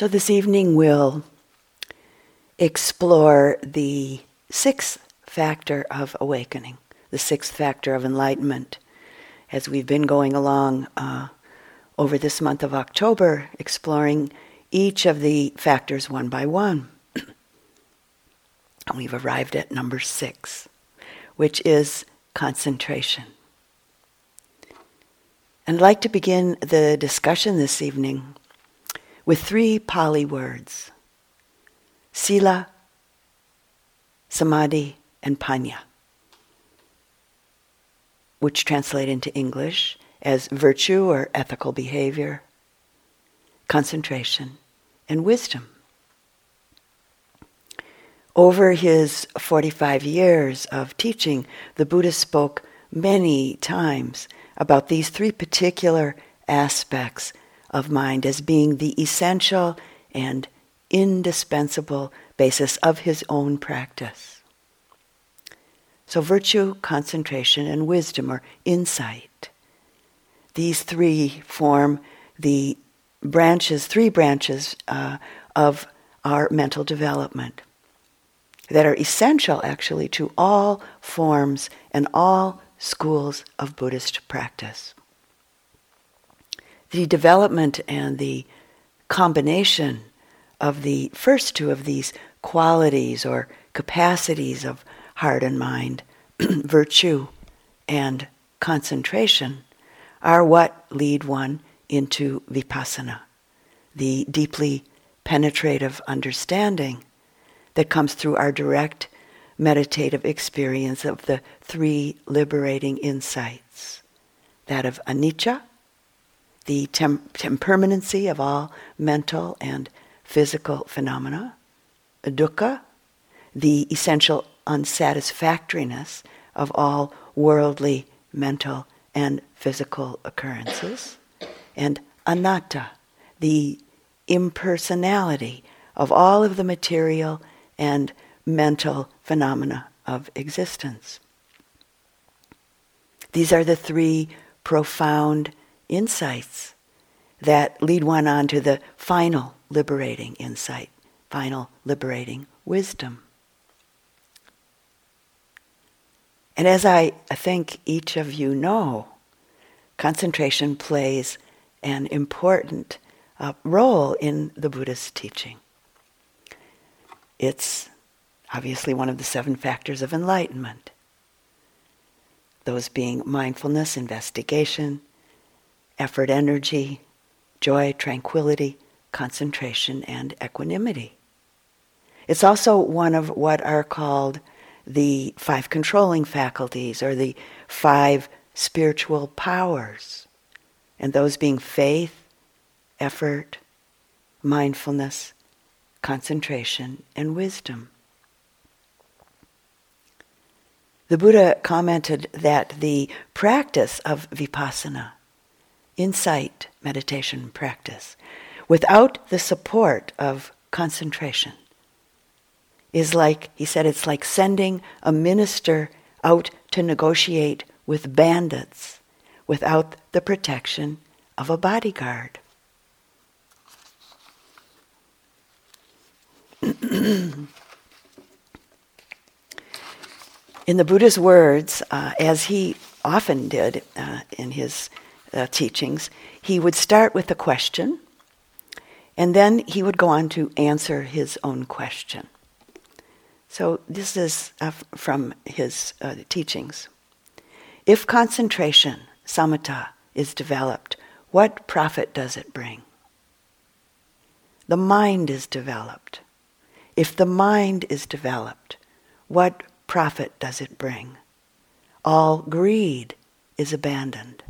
So this evening we'll explore the sixth factor of awakening, the sixth factor of enlightenment. As we've been going along uh, over this month of October, exploring each of the factors one by one. and we've arrived at number six, which is concentration. And I'd like to begin the discussion this evening with three Pali words Sila, Samadhi, and Panya, which translate into English as virtue or ethical behavior, concentration, and wisdom. Over his 45 years of teaching, the Buddha spoke many times about these three particular aspects of mind as being the essential and indispensable basis of his own practice. So, virtue, concentration, and wisdom or insight. These three form the branches, three branches uh, of our mental development that are essential actually to all forms and all schools of Buddhist practice the development and the combination of the first two of these qualities or capacities of heart and mind, virtue and concentration, are what lead one into vipassana, the deeply penetrative understanding that comes through our direct meditative experience of the three liberating insights that of anicca, the impermanency of all mental and physical phenomena, dukkha, the essential unsatisfactoriness of all worldly, mental, and physical occurrences, and anatta, the impersonality of all of the material and mental phenomena of existence. These are the three profound insights that lead one on to the final liberating insight, final liberating wisdom. And as I, think each of you know, concentration plays an important uh, role in the Buddhist teaching. It's obviously one of the seven factors of enlightenment. Those being mindfulness, investigation, effort energy, joy, tranquility, concentration, and equanimity. It's also one of what are called the five controlling faculties or the five spiritual powers, and those being faith, effort, mindfulness, concentration, and wisdom. The Buddha commented that the practice of vipassana insight meditation practice without the support of concentration is like, he said, it's like sending a minister out to negotiate with bandits without the protection of a bodyguard. in the Buddha's words, uh, as he often did uh, in his uh, teachings, he would start with a question, and then he would go on to answer his own question. So this is uh, from his uh, teachings. If concentration, samatha, is developed, what profit does it bring? The mind is developed. If the mind is developed, what profit does it bring? All greed is abandoned.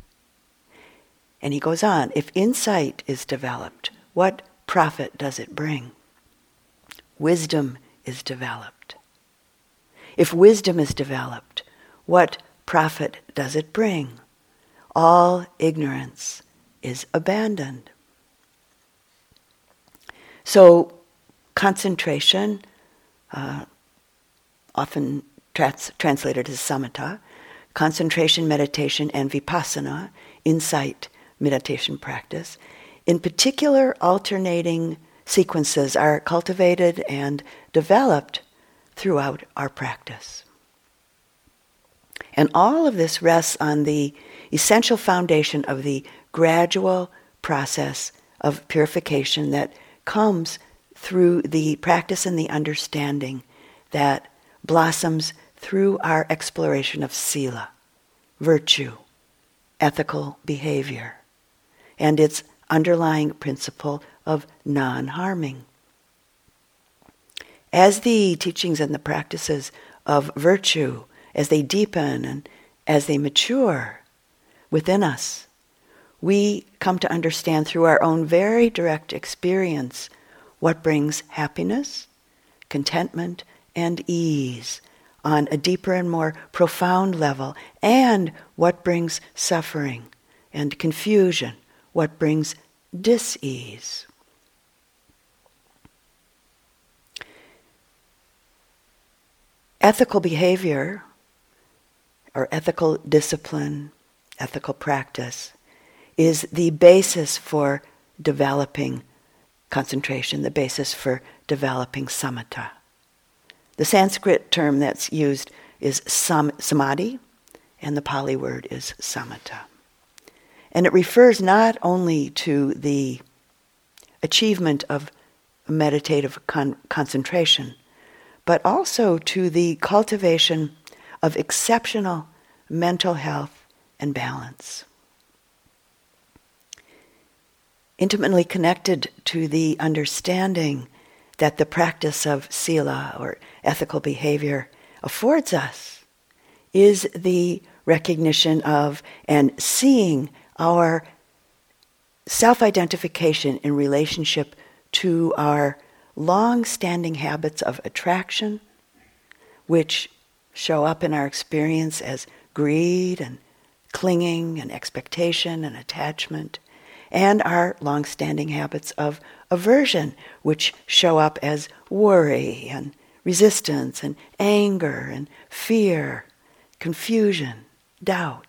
And he goes on if insight is developed, what profit does it bring? Wisdom is developed. If wisdom is developed, what profit does it bring? All ignorance is abandoned. So, concentration, uh, often trans- translated as samatha, concentration, meditation, and vipassana, insight, meditation practice, in particular alternating sequences are cultivated and developed throughout our practice. And all of this rests on the essential foundation of the gradual process of purification that comes through the practice and the understanding that blossoms through our exploration of sila, virtue, ethical behavior, and its underlying principle of non harming. As the teachings and the practices of virtue, as they deepen and as they mature within us, we come to understand through our own very direct experience what brings happiness, contentment, and ease on a deeper and more profound level, and what brings suffering and confusion, what brings dis-ease. Ethical behavior or ethical discipline, ethical practice, is the basis for developing concentration, the basis for developing samatha. The Sanskrit term that's used is sam- samadhi, and the Pali word is samatha. And it refers not only to the achievement of meditative con- concentration, but also to the cultivation of exceptional mental health and balance. Intimately connected to the understanding that the practice of sila or ethical behavior affords us is the recognition of and seeing our self identification in relationship to our long standing habits of attraction, which show up in our experience as greed and clinging and expectation and attachment, and our long standing habits of aversion, which show up as worry and resistance and anger and fear, confusion, doubt.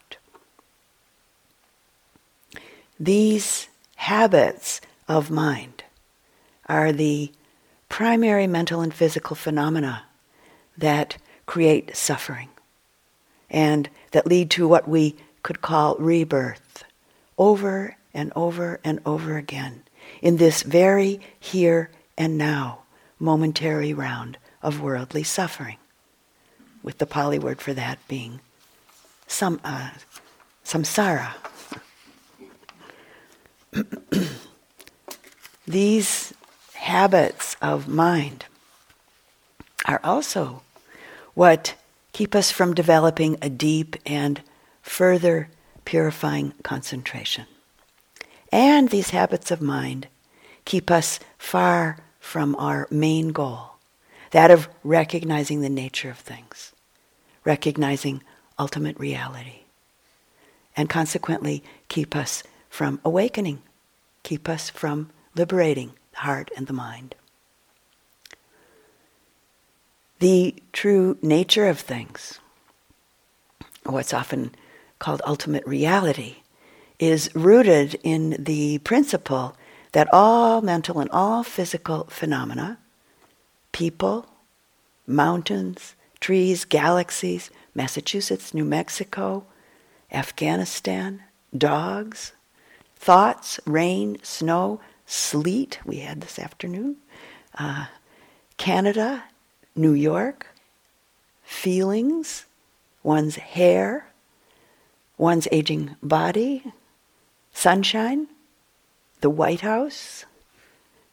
These habits of mind are the primary mental and physical phenomena that create suffering and that lead to what we could call rebirth over and over and over again in this very here and now momentary round of worldly suffering, with the Pali word for that being uh, samsara. These habits of mind are also what keep us from developing a deep and further purifying concentration. And these habits of mind keep us far from our main goal, that of recognizing the nature of things, recognizing ultimate reality, and consequently keep us from awakening, keep us from liberating the heart and the mind. The true nature of things, what's often called ultimate reality, is rooted in the principle that all mental and all physical phenomena, people, mountains, trees, galaxies, Massachusetts, New Mexico, Afghanistan, dogs, thoughts, rain, snow, sleet, we had this afternoon, uh, Canada, New York, feelings, one's hair, one's aging body, sunshine, the White House,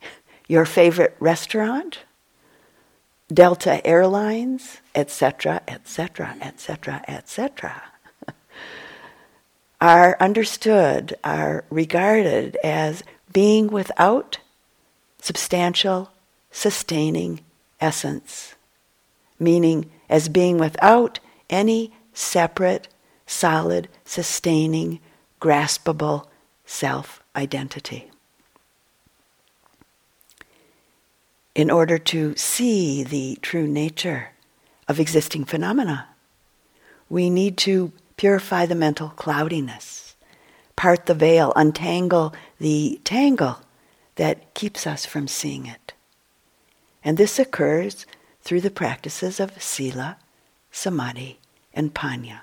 your favorite restaurant, Delta Airlines, etc., etc., etc., etc., are understood, are regarded as being without substantial, sustaining essence, meaning as being without any separate, solid, sustaining, graspable self identity. In order to see the true nature of existing phenomena, we need to purify the mental cloudiness, part the veil, untangle the tangle that keeps us from seeing it. And this occurs through the practices of sila, samadhi, and panya.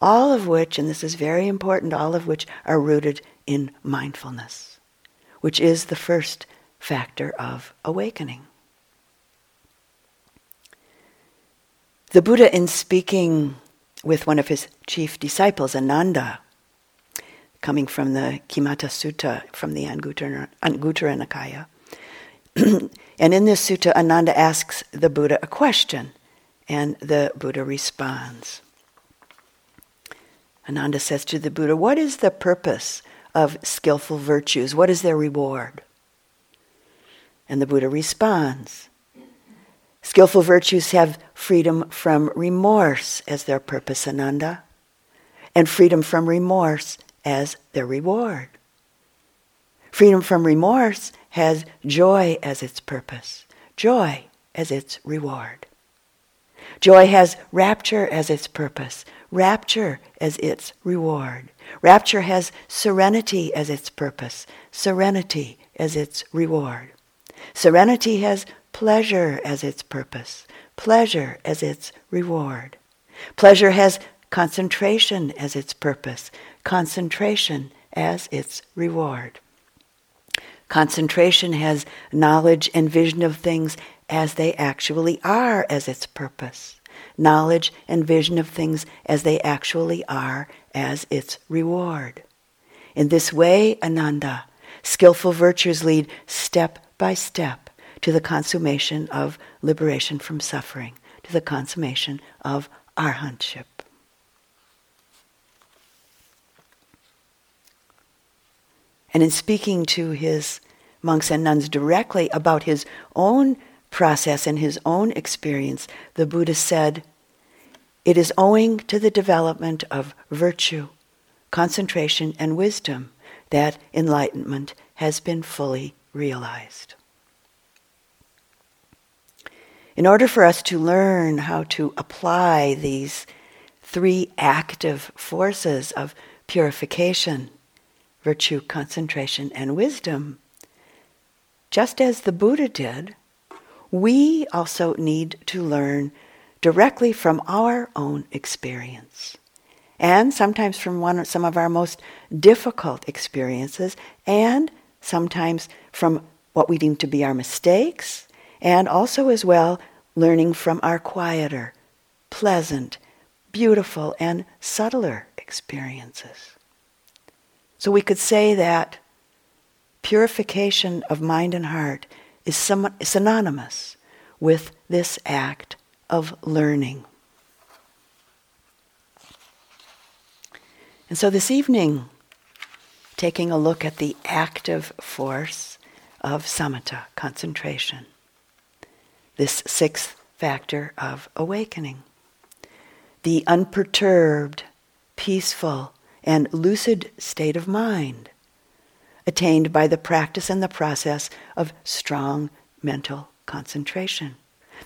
All of which, and this is very important, all of which are rooted in mindfulness, which is the first factor of awakening. The Buddha, in speaking with one of his chief disciples, Ananda, coming from the Kimattha Sutta from the Anguttara, Nikaya. and in this sutta, Ananda asks the Buddha a question, and the Buddha responds. Ananda says to the Buddha, What is the purpose of skillful virtues? What is their reward? And the Buddha responds Skillful virtues have freedom from remorse as their purpose, Ananda, and freedom from remorse as their reward. Freedom from remorse has joy as its purpose, joy as its reward. Joy has rapture as its purpose, rapture as its reward. Rapture has serenity as its purpose, serenity as its reward. Serenity has pleasure as its purpose, pleasure as its reward. Pleasure has concentration as its purpose, concentration as its reward. Concentration has knowledge and vision of things as they actually are as its purpose. Knowledge and vision of things as they actually are as its reward. In this way, Ananda, skillful virtues lead step by step to the consummation of liberation from suffering, to the consummation of arhatship. And in speaking to his monks and nuns directly about his own process and his own experience, the Buddha said, It is owing to the development of virtue, concentration, and wisdom that enlightenment has been fully realized. In order for us to learn how to apply these three active forces of purification, virtue, concentration, and wisdom, just as the Buddha did, we also need to learn directly from our own experience. And sometimes from one, some of our most difficult experiences, and sometimes from what we deem to be our mistakes, and also as well learning from our quieter, pleasant, beautiful, and subtler experiences. So we could say that purification of mind and heart is synonymous with this act of learning. And so this evening, taking a look at the active force of samatha, concentration, this sixth factor of awakening. The unperturbed, peaceful, and lucid state of mind attained by the practice and the process of strong mental concentration.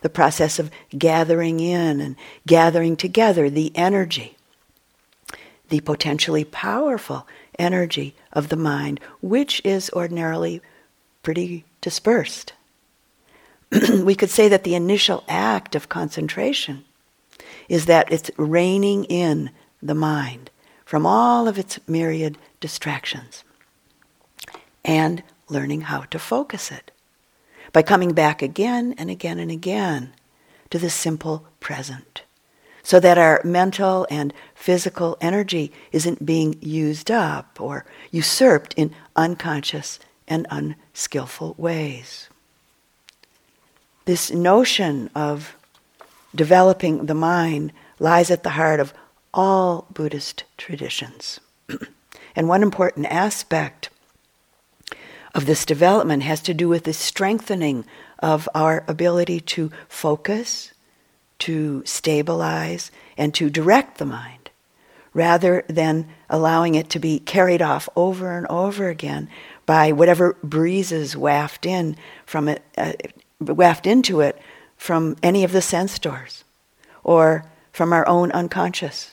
The process of gathering in and gathering together the energy, the potentially powerful energy of the mind, which is ordinarily pretty dispersed. we could say that the initial act of concentration is that it's reining in the mind from all of its myriad distractions and learning how to focus it by coming back again and again and again to the simple present so that our mental and physical energy isn't being used up or usurped in unconscious and unskillful ways. This notion of developing the mind lies at the heart of all Buddhist traditions. and one important aspect of this development has to do with the strengthening of our ability to focus, to stabilize, and to direct the mind, rather than allowing it to be carried off over and over again by whatever breezes waft in from it, uh, waft into it from any of the sense doors or from our own unconscious.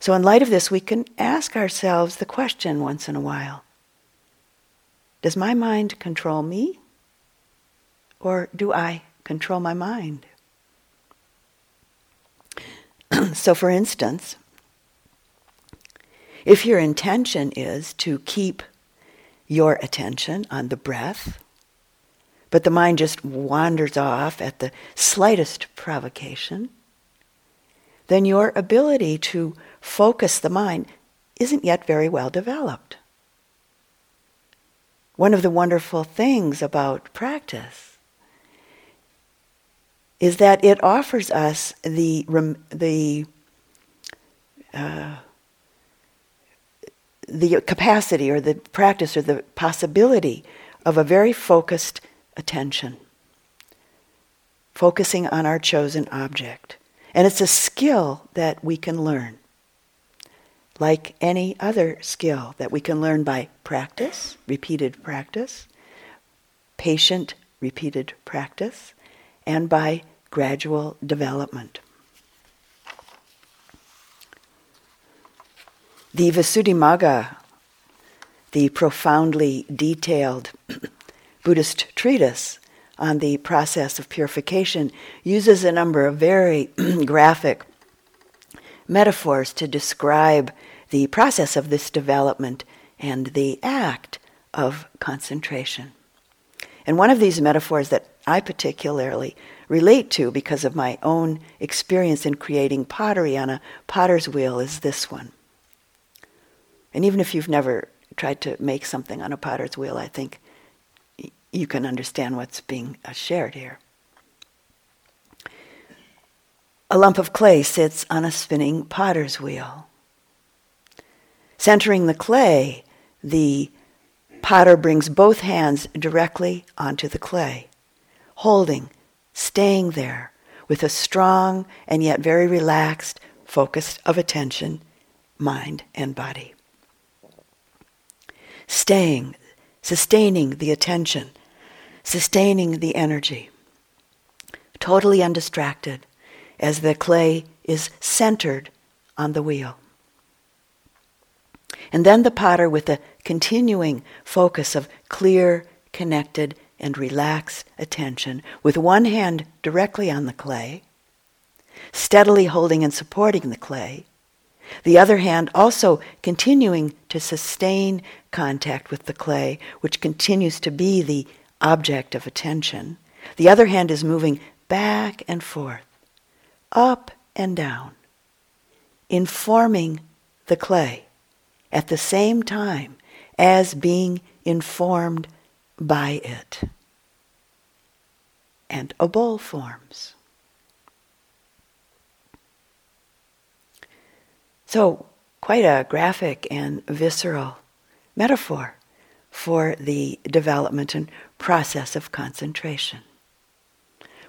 So, in light of this, we can ask ourselves the question once in a while Does my mind control me? Or do I control my mind? so, for instance, if your intention is to keep your attention on the breath, but the mind just wanders off at the slightest provocation, then your ability to focus the mind isn't yet very well developed. One of the wonderful things about practice is that it offers us the, the, uh, the capacity or the practice or the possibility of a very focused attention, focusing on our chosen object. And it's a skill that we can learn like any other skill that we can learn by practice, repeated practice, patient repeated practice, and by gradual development. The Visuddhimagga, the profoundly detailed Buddhist treatise on the process of purification, uses a number of very graphic metaphors to describe the process of this development and the act of concentration. And one of these metaphors that I particularly relate to because of my own experience in creating pottery on a potter's wheel is this one. And even if you've never tried to make something on a potter's wheel, I think you can understand what's being uh, shared here. A lump of clay sits on a spinning potter's wheel. Centering the clay, the potter brings both hands directly onto the clay, holding, staying there with a strong and yet very relaxed focus of attention, mind, and body. Staying, sustaining the attention, sustaining the energy, totally undistracted as the clay is centered on the wheel. And then the potter, with a continuing focus of clear, connected, and relaxed attention, with one hand directly on the clay, steadily holding and supporting the clay, the other hand also continuing to sustain contact with the clay, which continues to be the object of attention. The other hand is moving back and forth, up and down, informing the clay at the same time as being informed by it. And a bowl forms. So, quite a graphic and visceral metaphor for the development and process of concentration.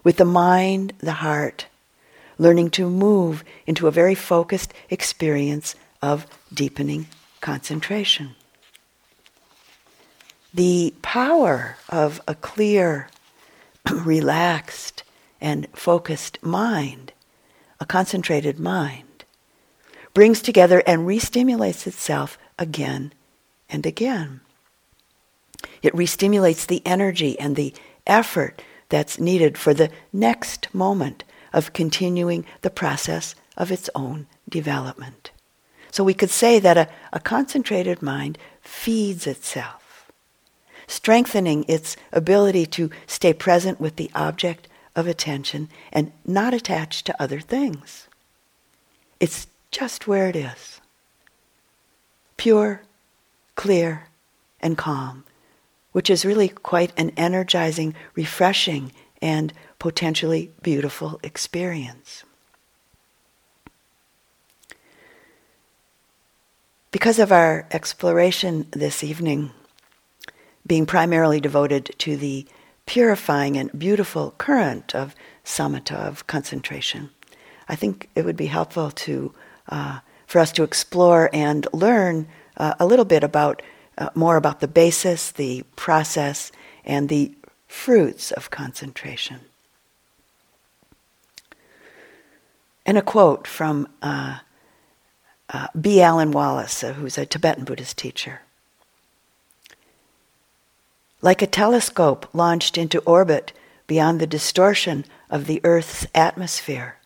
With the mind, the heart, learning to move into a very focused experience of deepening concentration. The power of a clear, relaxed, and focused mind, a concentrated mind, brings together and re-stimulates itself again and again. It re-stimulates the energy and the effort that's needed for the next moment of continuing the process of its own development. So we could say that a, a concentrated mind feeds itself, strengthening its ability to stay present with the object of attention and not attached to other things. It's just where it is. Pure, clear, and calm, which is really quite an energizing, refreshing, and potentially beautiful experience. Because of our exploration this evening being primarily devoted to the purifying and beautiful current of samatha, of concentration, I think it would be helpful to, uh, for us to explore and learn uh, a little bit about uh, more about the basis, the process, and the fruits of concentration. And a quote from uh, uh, B. Alan Wallace, uh, who's a Tibetan Buddhist teacher. like a telescope launched into orbit beyond the distortion of the Earth's atmosphere.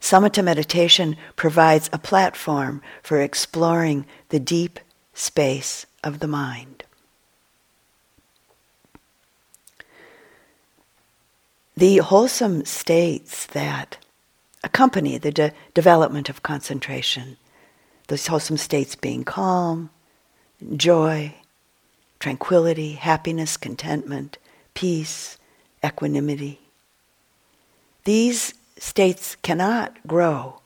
Samatha meditation provides a platform for exploring the deep space of the mind. The wholesome states that accompany the de- development of concentration, those wholesome states being calm, joy, tranquility, happiness, contentment, peace, equanimity. These states cannot grow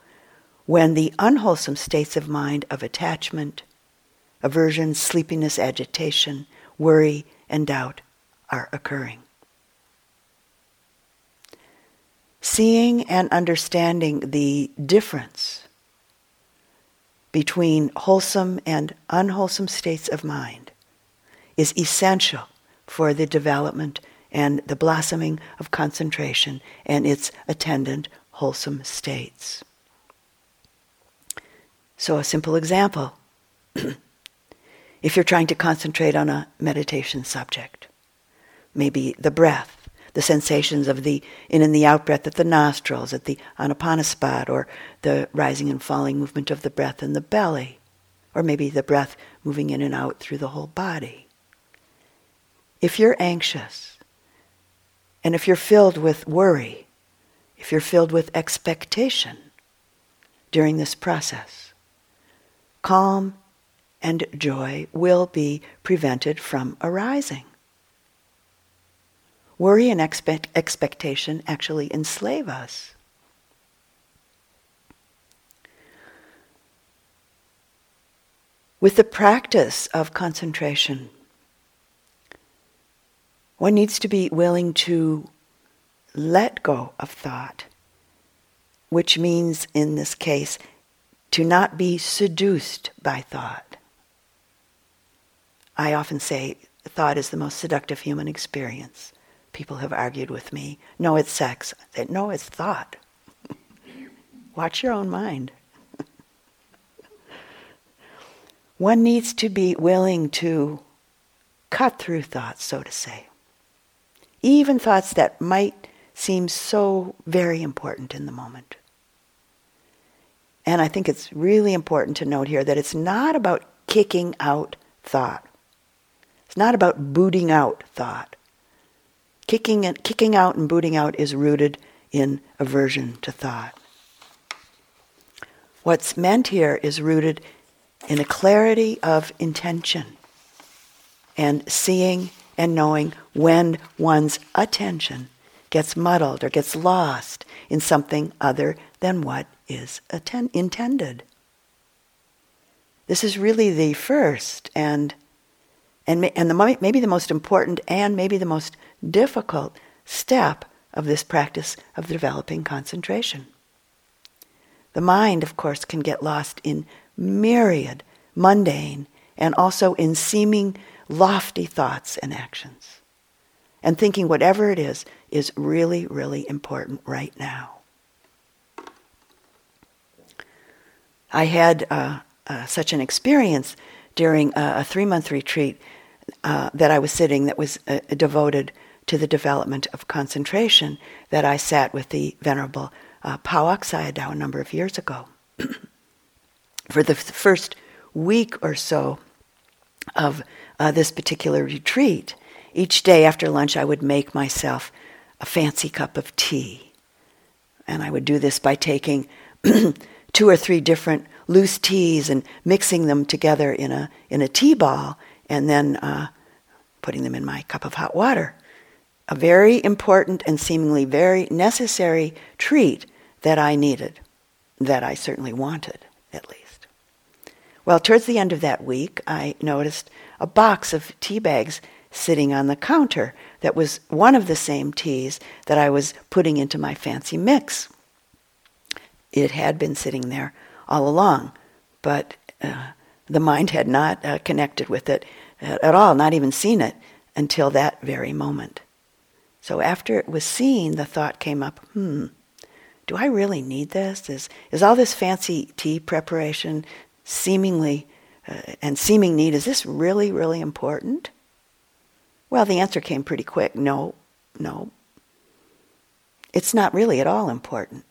when the unwholesome states of mind of attachment, aversion, sleepiness, agitation, worry, and doubt are occurring. Seeing and understanding the difference between wholesome and unwholesome states of mind is essential for the development and the blossoming of concentration and its attendant wholesome states. So, a simple example if you're trying to concentrate on a meditation subject, maybe the breath, the sensations of the in and the out breath at the nostrils, at the anapanasati, or the rising and falling movement of the breath in the belly, or maybe the breath moving in and out through the whole body. If you're anxious, and if you're filled with worry, if you're filled with expectation during this process, calm and joy will be prevented from arising. Worry and expect- expectation actually enslave us. With the practice of concentration, one needs to be willing to let go of thought, which means, in this case, to not be seduced by thought. I often say thought is the most seductive human experience. People have argued with me. No, it's sex. Say, no, it's thought. Watch your own mind. One needs to be willing to cut through thoughts, so to say even thoughts that might seem so very important in the moment. And I think it's really important to note here that it's not about kicking out thought. It's not about booting out thought. Kicking, and, kicking out and booting out is rooted in aversion to thought. What's meant here is rooted in a clarity of intention and seeing and knowing when one's attention gets muddled or gets lost in something other than what is atten- intended. This is really the first and and, and the, maybe the most important and maybe the most difficult step of this practice of developing concentration. The mind, of course, can get lost in myriad mundane and also in seeming lofty thoughts and actions. And thinking whatever it is is really, really important right now. I had uh, uh, such an experience during a, a three month retreat uh, that I was sitting that was uh, devoted to the development of concentration that I sat with the Venerable uh, Pa-Auk Sayadaw a number of years ago. For the f- first week or so of uh, this particular retreat, each day after lunch I would make myself a fancy cup of tea. And I would do this by taking two or three different loose teas and mixing them together in a, in a tea ball and then uh, putting them in my cup of hot water. A very important and seemingly very necessary treat that I needed, that I certainly wanted, at least. Well, towards the end of that week, I noticed a box of tea bags sitting on the counter that was one of the same teas that I was putting into my fancy mix. It had been sitting there all along, but uh, the mind had not uh, connected with it at all, not even seen it until that very moment. So after it was seen, the thought came up, hmm, do I really need this? Is, is all this fancy tea preparation seemingly uh, and seeming need, is this really, really important? Well, the answer came pretty quick no, no. It's not really at all important.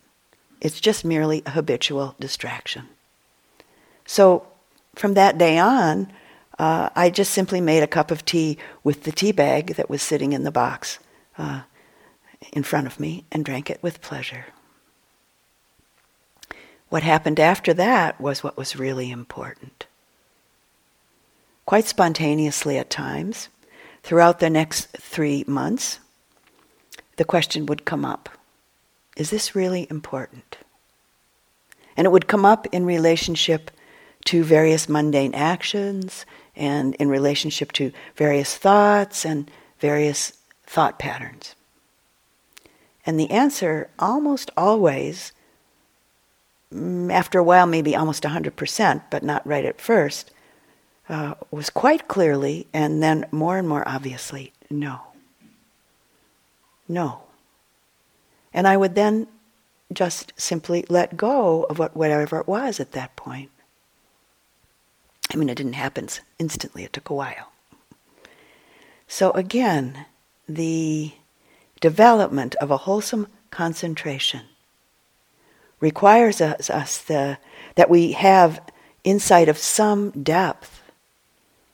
It's just merely a habitual distraction. So from that day on, uh, I just simply made a cup of tea with the tea bag that was sitting in the box uh, in front of me and drank it with pleasure. What happened after that was what was really important. Quite spontaneously at times, throughout the next three months, the question would come up Is this really important? And it would come up in relationship to various mundane actions and in relationship to various thoughts and various thought patterns. And the answer almost always, mm, after a while, maybe almost 100%, but not right at first, uh, was quite clearly and then more and more obviously no. No. And I would then just simply let go of what, whatever it was at that point. I mean, it didn't happen instantly, it took a while. So, again, the development of a wholesome concentration requires us, us the, that we have insight of some depth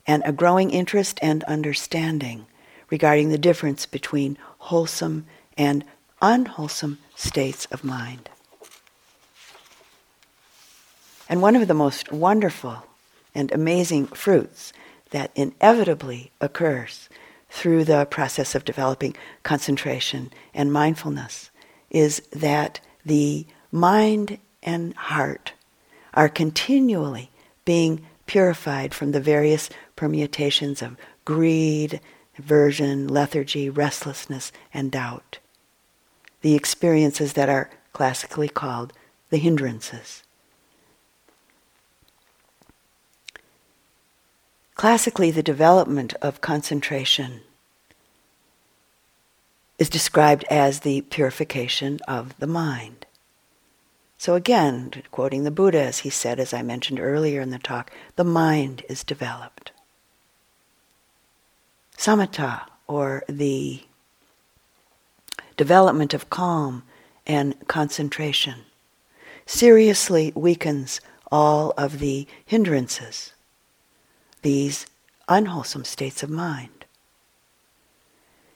and a growing interest and understanding regarding the difference between wholesome and unwholesome states of mind. And one of the most wonderful and amazing fruits that inevitably occurs through the process of developing concentration and mindfulness is that the mind and heart are continually being purified from the various permutations of greed, aversion, lethargy, restlessness, and doubt. The experiences that are classically called the hindrances. Classically, the development of concentration is described as the purification of the mind. So, again, quoting the Buddha, as he said, as I mentioned earlier in the talk, the mind is developed. Samatha, or the development of calm and concentration, seriously weakens all of the hindrances these unwholesome states of mind.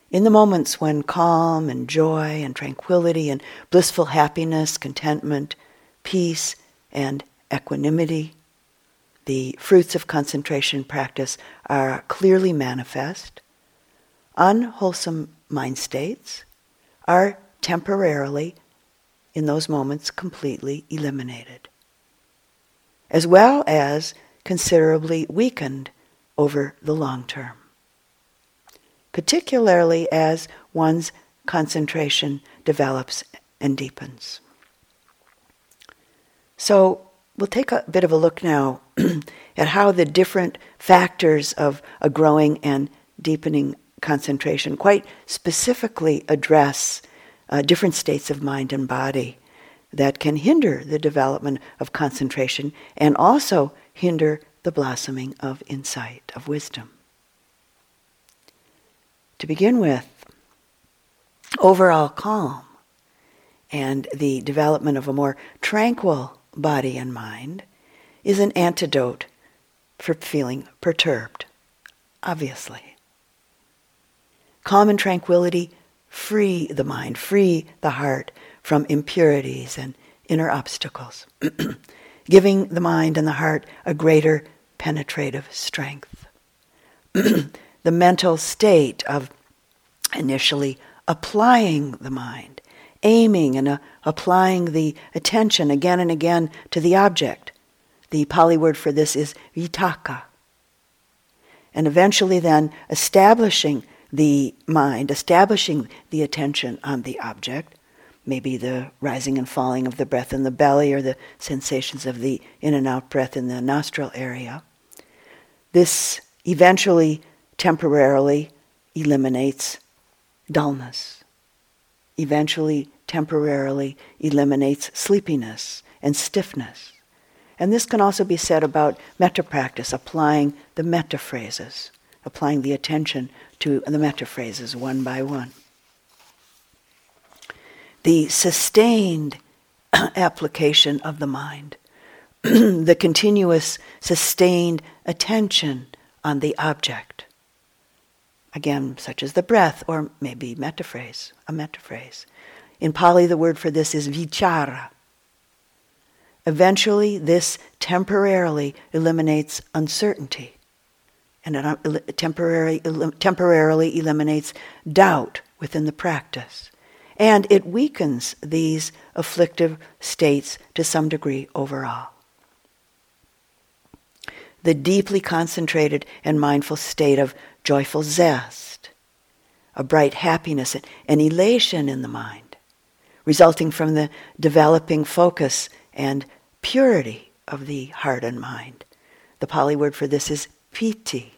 In the moments when calm and joy and tranquility and blissful happiness, contentment, peace, and equanimity, the fruits of concentration practice are clearly manifest, unwholesome mind states are temporarily, in those moments, completely eliminated, as well as considerably weakened over the long term, particularly as one's concentration develops and deepens. So, we'll take a bit of a look now at how the different factors of a growing and deepening concentration quite specifically address uh, different states of mind and body that can hinder the development of concentration and also hinder the blossoming of insight, of wisdom. To begin with, overall calm and the development of a more tranquil body and mind is an antidote for feeling perturbed, obviously. Calm and tranquility free the mind, free the heart from impurities and inner obstacles. giving the mind and the heart a greater penetrative strength. the mental state of initially applying the mind, aiming and uh, applying the attention again and again to the object. The Pali word for this is vitakka. And eventually, then, establishing the mind, establishing the attention on the object, maybe the rising and falling of the breath in the belly or the sensations of the in and out breath in the nostril area. This eventually, temporarily, eliminates dullness, eventually, temporarily eliminates sleepiness and stiffness. And this can also be said about metta practice, applying the metta phrases, applying the attention to the metta phrases one by one. The sustained application of the mind, the continuous sustained attention on the object. Again, such as the breath, or maybe metta phrase, a metta phrase. In Pali, the word for this is vichara. Eventually, this temporarily eliminates uncertainty and it uh, temporarily, temporarily eliminates doubt within the practice. And it weakens these afflictive states to some degree overall. The deeply concentrated and mindful state of joyful zest, a bright happiness and elation in the mind, resulting from the developing focus and purity of the heart and mind. The Pali word for this is piti.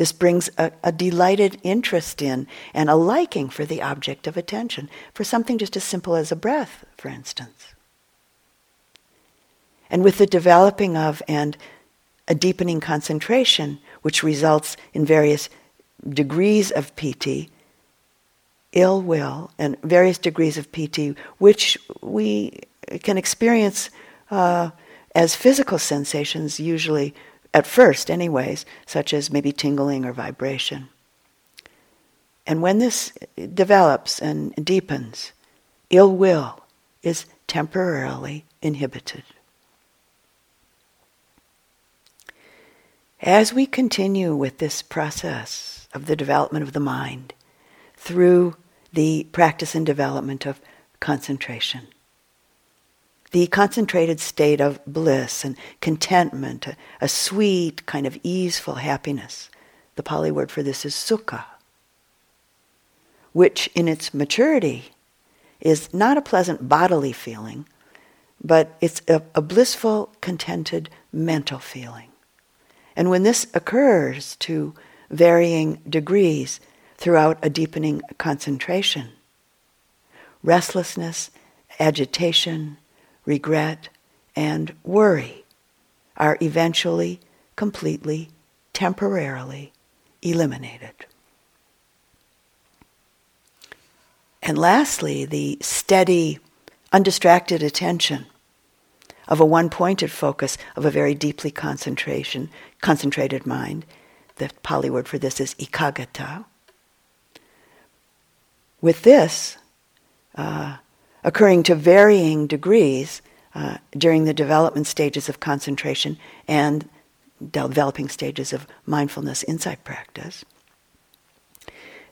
This brings a, a, delighted interest in and a liking for the object of attention, for something just as simple as a breath, for instance. And with the developing of and a deepening concentration, which results in various degrees of piti, ill will, and various degrees of piti, which we can experience uh, as physical sensations usually at first, anyways, such as maybe tingling or vibration. And when this develops and deepens, ill will is temporarily inhibited. As we continue with this process of the development of the mind through the practice and development of concentration, the concentrated state of bliss and contentment, a, a, sweet kind of easeful happiness. The Pali word for this is sukha, which in its maturity is not a pleasant bodily feeling, but it's a, a blissful, contented mental feeling. And when this occurs to varying degrees throughout a deepening concentration, restlessness, agitation, regret, and worry are eventually, completely, temporarily eliminated. And lastly, the steady, undistracted attention of a one-pointed focus of a very deeply concentration, concentrated mind. The Pali word for this is ekaggata. With this, uh, occurring to varying degrees uh, during the development stages of concentration and developing stages of mindfulness insight practice.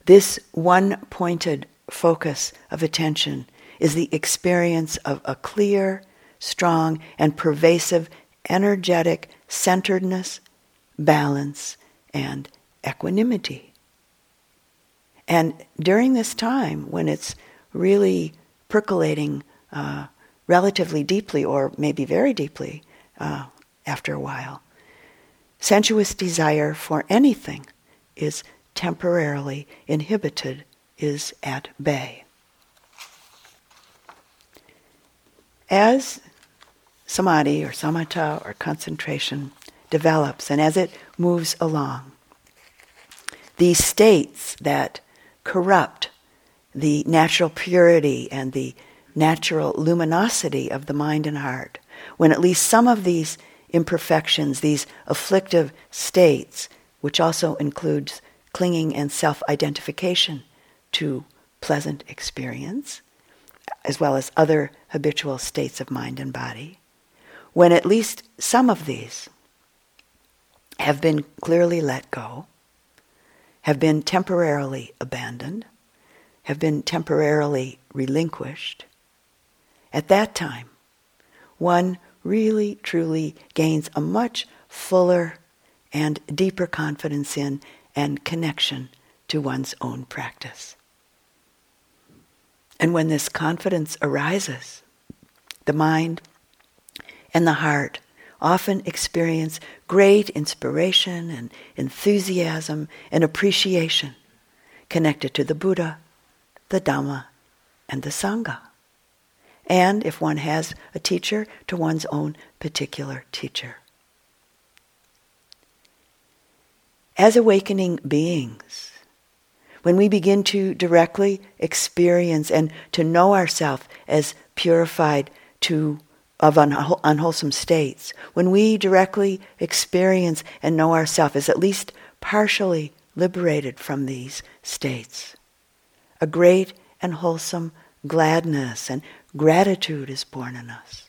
This one pointed focus of attention is the experience of a clear, strong, and pervasive energetic centeredness, balance, and equanimity. And during this time, when it's really percolating uh, relatively deeply, or maybe very deeply, uh, after a while. Sensuous desire for anything is temporarily inhibited, is at bay. As samadhi or samatha or concentration develops and as it moves along, these states that corrupt the natural purity and the natural luminosity of the mind and heart, when at least some of these imperfections, these afflictive states, which also includes clinging and self identification to pleasant experience, as well as other habitual states of mind and body, when at least some of these have been clearly let go, have been temporarily abandoned, have been temporarily relinquished, at that time, one really truly gains a much fuller and deeper confidence in and connection to one's own practice. And when this confidence arises, the mind and the heart often experience great inspiration and enthusiasm and appreciation connected to the Buddha, the Dhamma, and the Sangha. And if one has a teacher, to one's own particular teacher. as awakening beings, when we begin to directly experience and to know ourselves as purified to of unwhole, unwholesome states, when we directly experience and know ourselves as at least partially liberated from these states, a great and wholesome gladness and gratitude is born in us.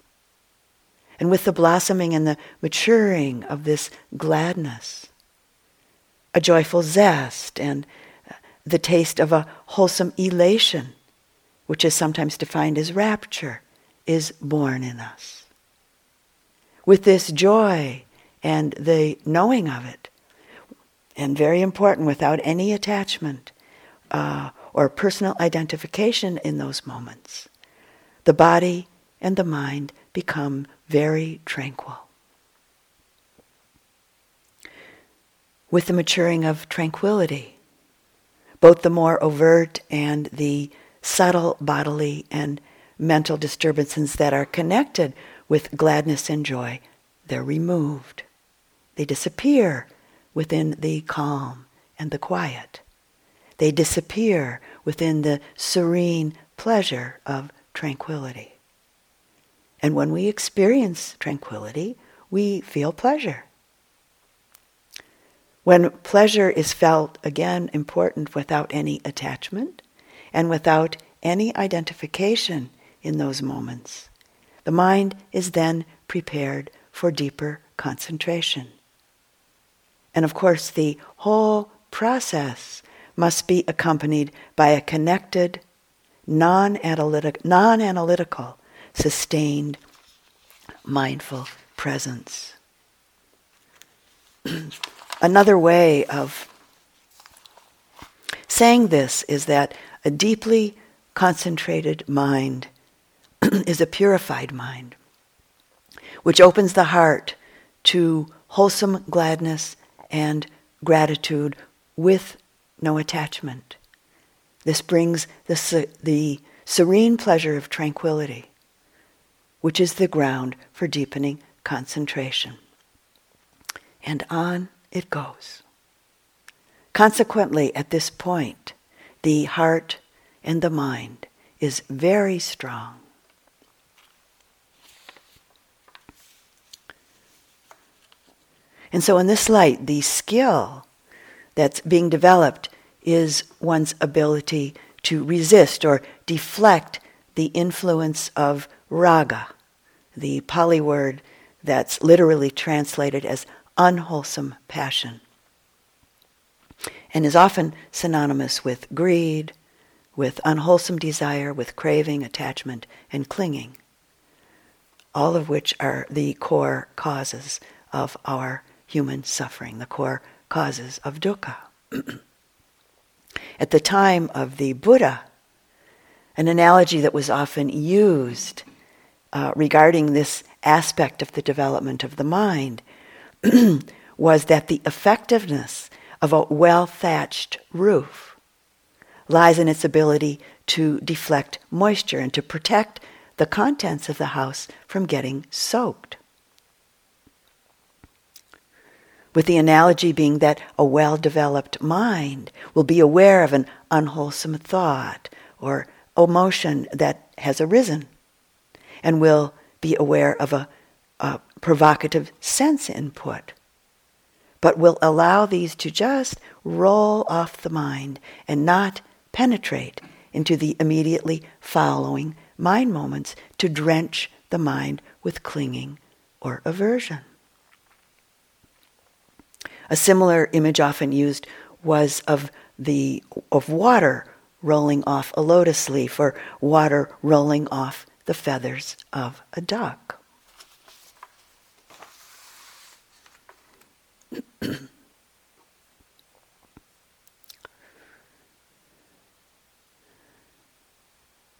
And with the blossoming and the maturing of this gladness, a joyful zest and the taste of a wholesome elation, which is sometimes defined as rapture, is born in us. With this joy and the knowing of it, and very important, without any attachment uh, or personal identification in those moments, the body and the mind become very tranquil. With the maturing of tranquility, both the more overt and the subtle bodily and mental disturbances that are connected with gladness and joy, they're removed. They disappear within the calm and the quiet. They disappear within the serene pleasure of tranquility. And when we experience tranquility, we feel pleasure. When pleasure is felt, again, important without any attachment and without any identification in those moments, the mind is then prepared for deeper concentration. And of course, the whole process must be accompanied by a connected, non-analytic, non-analytical, sustained, mindful presence. Another way of saying this is that a deeply concentrated mind is a purified mind, which opens the heart to wholesome gladness and gratitude with no attachment. This brings the, the serene pleasure of tranquility, which is the ground for deepening concentration. And on it goes. Consequently, at this point, the heart and the mind is very strong. And so, in this light, the skill that's being developed is one's ability to resist or deflect the influence of raga, the Pali word that's literally translated as unwholesome passion, and is often synonymous with greed, with unwholesome desire, with craving, attachment, and clinging, all of which are the core causes of our human suffering, the core causes of dukkha. At the time of the Buddha, an analogy that was often used uh, regarding this aspect of the development of the mind was that the effectiveness of a well thatched roof lies in its ability to deflect moisture and to protect the contents of the house from getting soaked with the analogy being that a well developed mind will be aware of an unwholesome thought or emotion that has arisen and will be aware of a, a, provocative sense input, but will allow these to just roll off the mind and not penetrate into the immediately following mind moments to drench the mind with clinging or aversion. A similar image often used was of the of water rolling off a lotus leaf or water rolling off the feathers of a duck.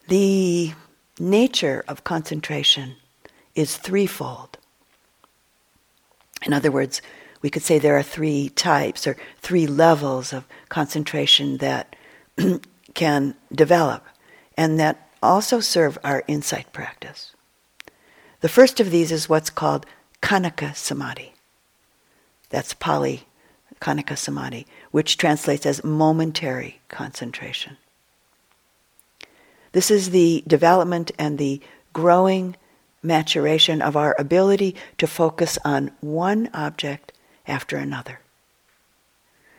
the nature of concentration is threefold. In other words, we could say there are three types or three levels of concentration that can develop and that also serve our insight practice. The first of these is what's called Khanika Samadhi. That's Pali, Khanika Samadhi, which translates as momentary concentration. This is the development and the growing maturation of our ability to focus on one object after another.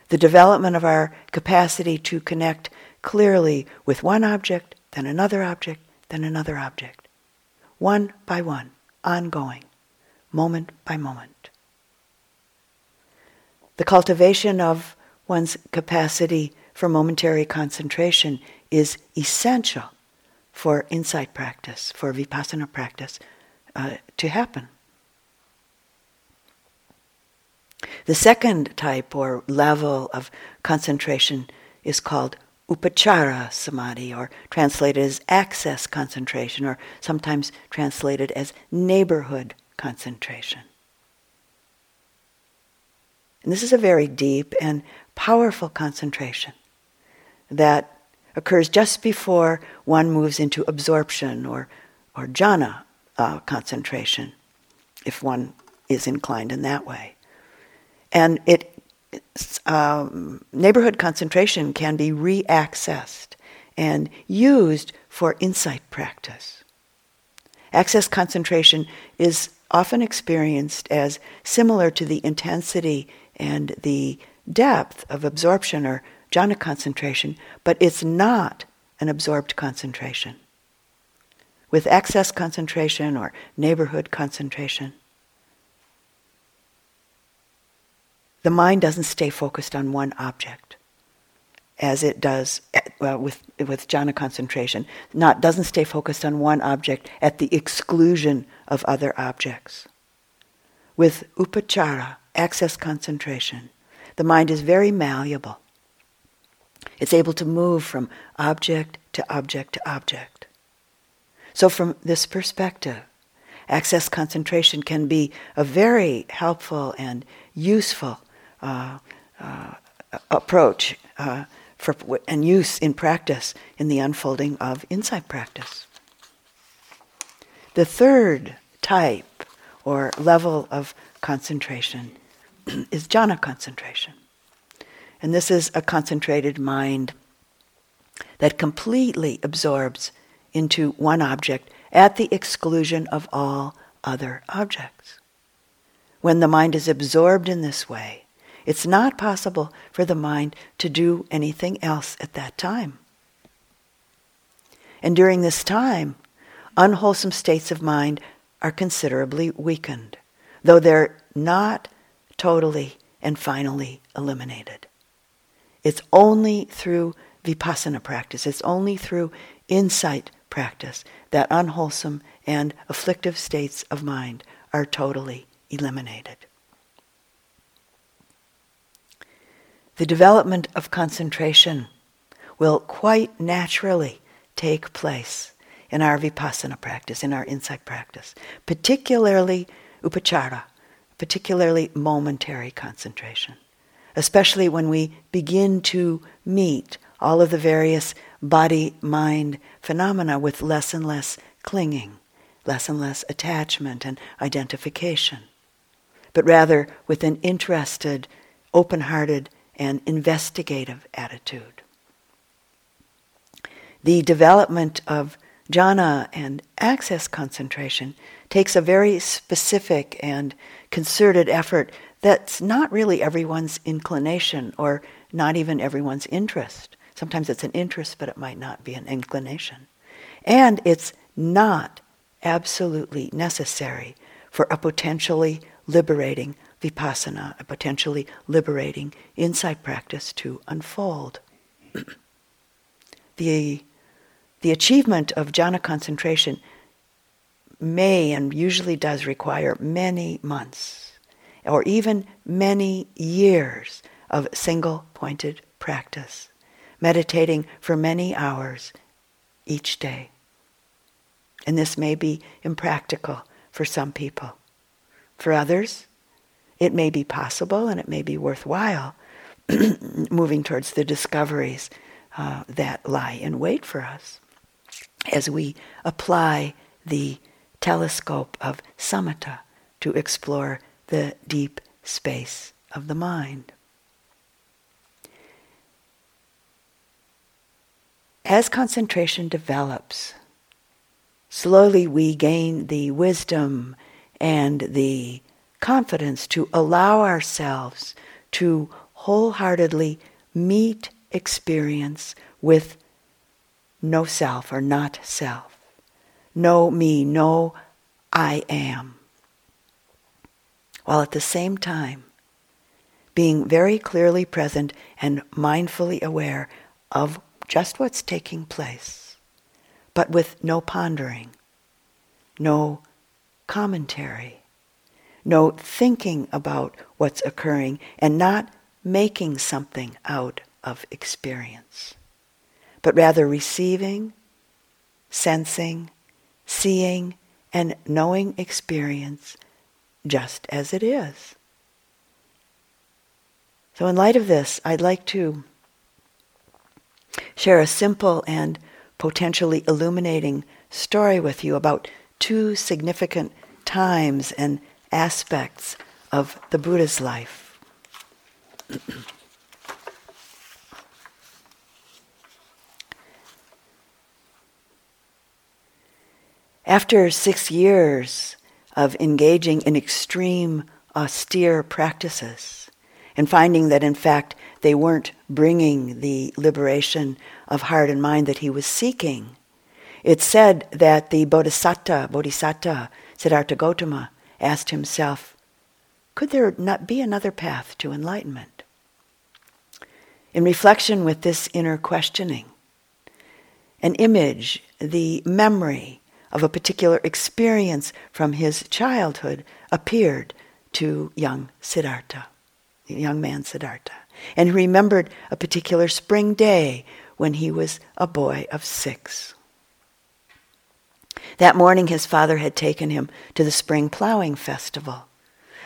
The development of our capacity to connect clearly with one object, then another object, then another object. One by one, ongoing, moment by moment. The cultivation of one's capacity for momentary concentration is essential for insight practice, for vipassana practice uh, to happen. The second type or level of concentration is called upachara samadhi, or translated as access concentration, or sometimes translated as neighborhood concentration. And this is a very deep and powerful concentration that occurs just before one moves into absorption or, or jhana uh, concentration, if one is inclined in that way. And it um, neighborhood concentration can be reaccessed and used for insight practice. Access concentration is often experienced as similar to the intensity and the depth of absorption or jhana concentration, but it's not an absorbed concentration. With access concentration or neighborhood concentration, the mind doesn't stay focused on one object as it does well, with, with jhana concentration. Not doesn't stay focused on one object at the exclusion of other objects. With upachara, access concentration, the mind is very malleable. It's able to move from object to object to object. So, from this perspective, access concentration can be a very helpful and useful uh, uh, approach uh, for, and use in practice in the unfolding of insight practice. The third type or level of concentration is jhana concentration. And this is a concentrated mind that completely absorbs into one object at the exclusion of all other objects. When the mind is absorbed in this way, it's not possible for the mind to do anything else at that time. And during this time, unwholesome states of mind are considerably weakened, though they're not totally and finally eliminated. It's only through vipassana practice, it's only through insight practice that unwholesome and afflictive states of mind are totally eliminated. The development of concentration will quite naturally take place in our vipassana practice, in our insight practice, particularly upachara, particularly momentary concentration, especially when we begin to meet all of the various body mind phenomena with less and less clinging, less and less attachment and identification, but rather with an interested, open hearted, and investigative attitude. The development of jhana and access concentration takes a very specific and concerted effort that's not really everyone's inclination or not even everyone's interest. Sometimes it's an interest, but it might not be an inclination. And it's not absolutely necessary for a potentially liberating vipassana, a potentially liberating insight practice to unfold. the, the achievement of jhana concentration may and usually does require many months or even many years of single pointed practice, meditating for many hours each day. And this may be impractical for some people. For others, it may be possible and it may be worthwhile moving towards the discoveries uh, that lie in wait for us as we apply the telescope of samatha to explore the deep space of the mind. As concentration develops, slowly we gain the wisdom and the confidence to allow ourselves to wholeheartedly meet experience with no self or not self, no me, no I am, while at the same time being very clearly present and mindfully aware of just what's taking place, but with no pondering, no commentary, no thinking about what's occurring, and not making something out of experience, but rather receiving, sensing, seeing, and knowing experience just as it is. So, in light of this, I'd like to share a simple and potentially illuminating story with you about two significant times and aspects of the Buddha's life. After six years of engaging in extreme, austere practices and finding that, in fact, they weren't bringing the liberation of heart and mind that he was seeking, it's said that the bodhisatta, bodhisatta Siddhartha Gautama, asked himself, could there not be another path to enlightenment? In reflection with this inner questioning, an image, the memory of a particular experience from his childhood appeared to young Siddhartha, young man Siddhartha. And he remembered a particular spring day when he was a boy of six. That morning, his father had taken him to the spring plowing festival,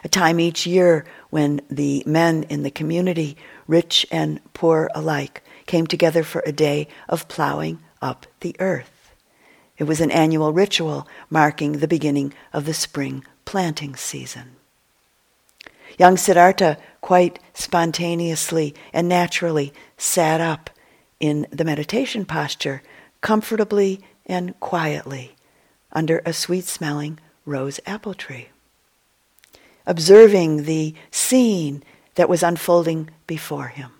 a time each year when the men in the community, rich and poor alike, came together for a day of plowing up the earth. It was an annual ritual marking the beginning of the spring planting season. Young Siddhartha quite spontaneously and naturally sat up in the meditation posture, comfortably and quietly, under a sweet smelling rose apple tree, observing the scene that was unfolding before him.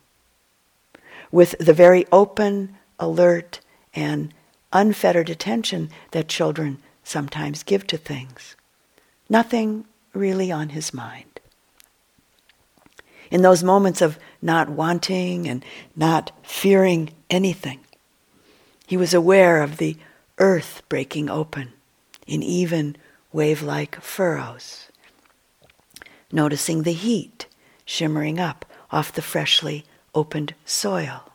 With the very open, alert, and unfettered attention that children sometimes give to things. Nothing really on his mind. In those moments of not wanting and not fearing anything, he was aware of the earth breaking open in even wave like furrows, noticing the heat shimmering up off the freshly opened soil.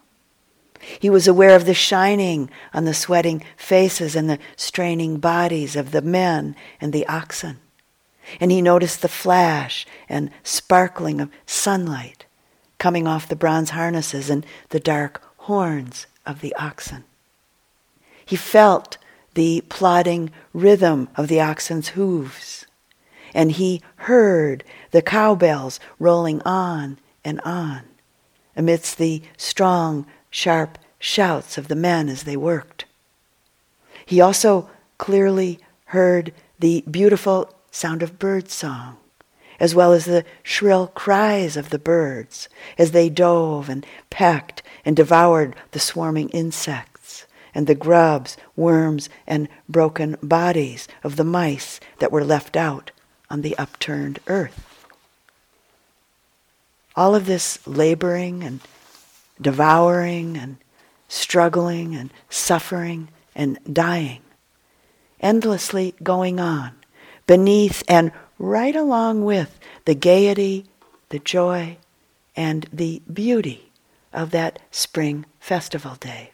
He was aware of the shining on the sweating faces and the straining bodies of the men and the oxen. And he noticed the flash and sparkling of sunlight coming off the bronze harnesses and the dark horns of the oxen. He felt the plodding rhythm of the oxen's hooves, and he heard the cowbells rolling on and on amidst the strong sharp shouts of the men as they worked. He also clearly heard the beautiful sound of bird song, as well as the shrill cries of the birds as they dove and pecked and devoured the swarming insects and the grubs, worms, and broken bodies of the mice that were left out on the upturned earth. All of this laboring and devouring and struggling and suffering and dying, endlessly going on beneath and right along with the gaiety, the joy, and the beauty of that spring festival day.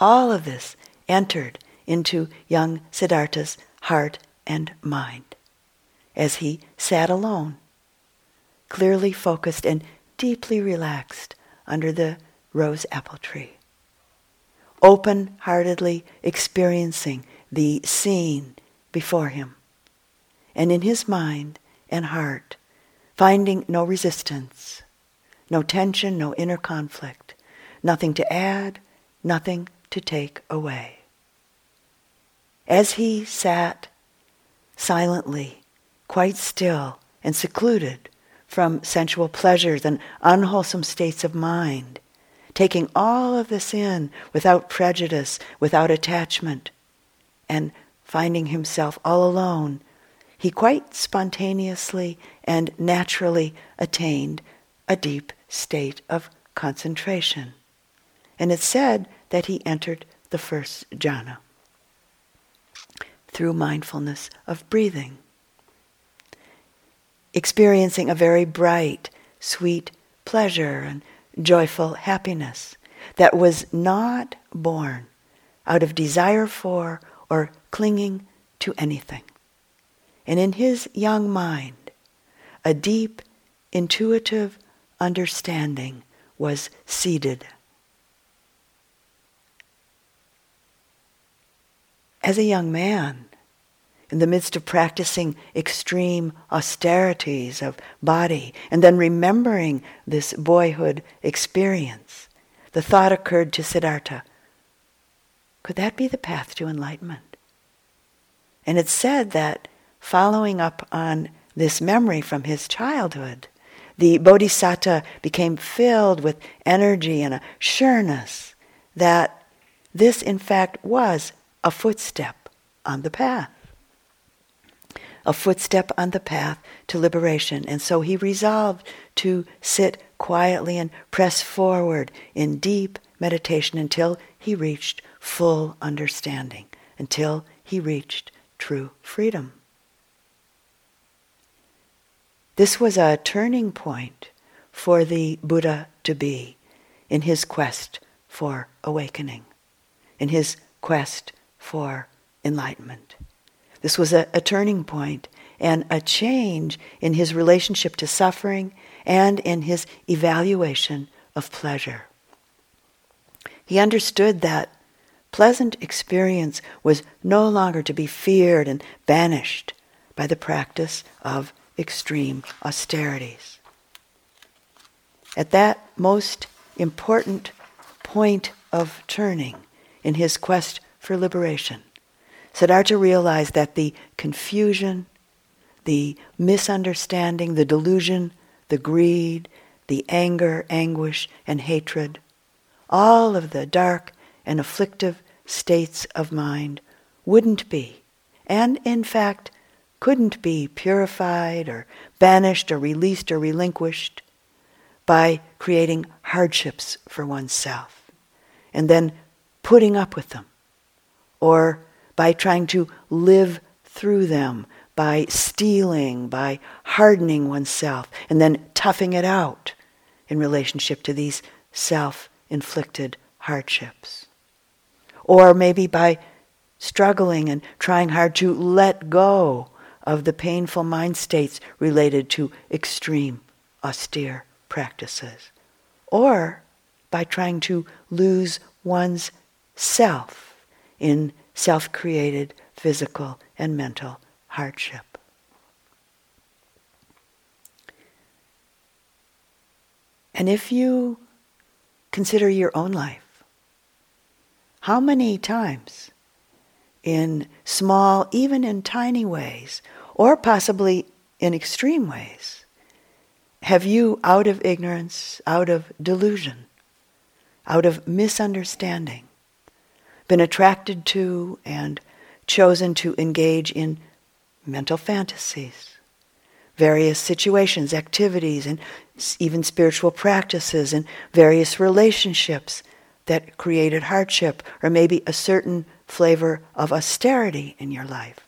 All of this entered into young Siddhartha's heart and mind. As he sat alone, clearly focused and deeply relaxed under the rose apple tree, open heartedly experiencing the scene before him, and in his mind and heart, finding no resistance, no tension, no inner conflict, nothing to add, nothing to take away. As he sat silently, quite still and secluded from sensual pleasures and unwholesome states of mind, taking all of this in without prejudice, without attachment, and finding himself all alone, he quite spontaneously and naturally attained a deep state of concentration. And it's said that he entered the first jhana through mindfulness of breathing, experiencing a very bright, sweet pleasure and joyful happiness that was not born out of desire for or clinging to anything. And in his young mind, a deep, intuitive understanding was seeded. As a young man, in the midst of practicing extreme austerities of body and then remembering this boyhood experience, the thought occurred to Siddhartha could that be the path to enlightenment? And it's said that following up on this memory from his childhood, the bodhisattva became filled with energy and a sureness that this, in fact, was a footstep on the path. A footstep on the path to liberation. And so he resolved to sit quietly and press forward in deep meditation until he reached full understanding, until he reached true freedom. This was a turning point for the Buddha to be in his quest for awakening, in his quest for enlightenment. This was a, a, turning point and a change in his relationship to suffering and in his evaluation of pleasure. He understood that pleasant experience was no longer to be feared and banished by the practice of extreme austerities. At that most important point of turning in his quest for liberation, Siddhartha realized that the confusion, the misunderstanding, the delusion, the greed, the anger, anguish, and hatred, all of the dark and afflictive states of mind wouldn't be, and in fact couldn't be purified or banished or released or relinquished by creating hardships for oneself and then putting up with them or by trying to live through them by steeling, by hardening oneself, and then toughing it out in relationship to these self inflicted hardships. Or maybe by struggling and trying hard to let go of the painful mind states related to extreme, austere practices, or by trying to lose one's self in self created physical and mental hardship. And if you consider your own life, how many times in small, even in tiny ways, or possibly in extreme ways, have you, out of ignorance, out of delusion, out of misunderstanding, been attracted to and chosen to engage in mental fantasies, various situations, activities, and even spiritual practices, and various relationships that created hardship, or maybe a certain flavor of austerity in your life.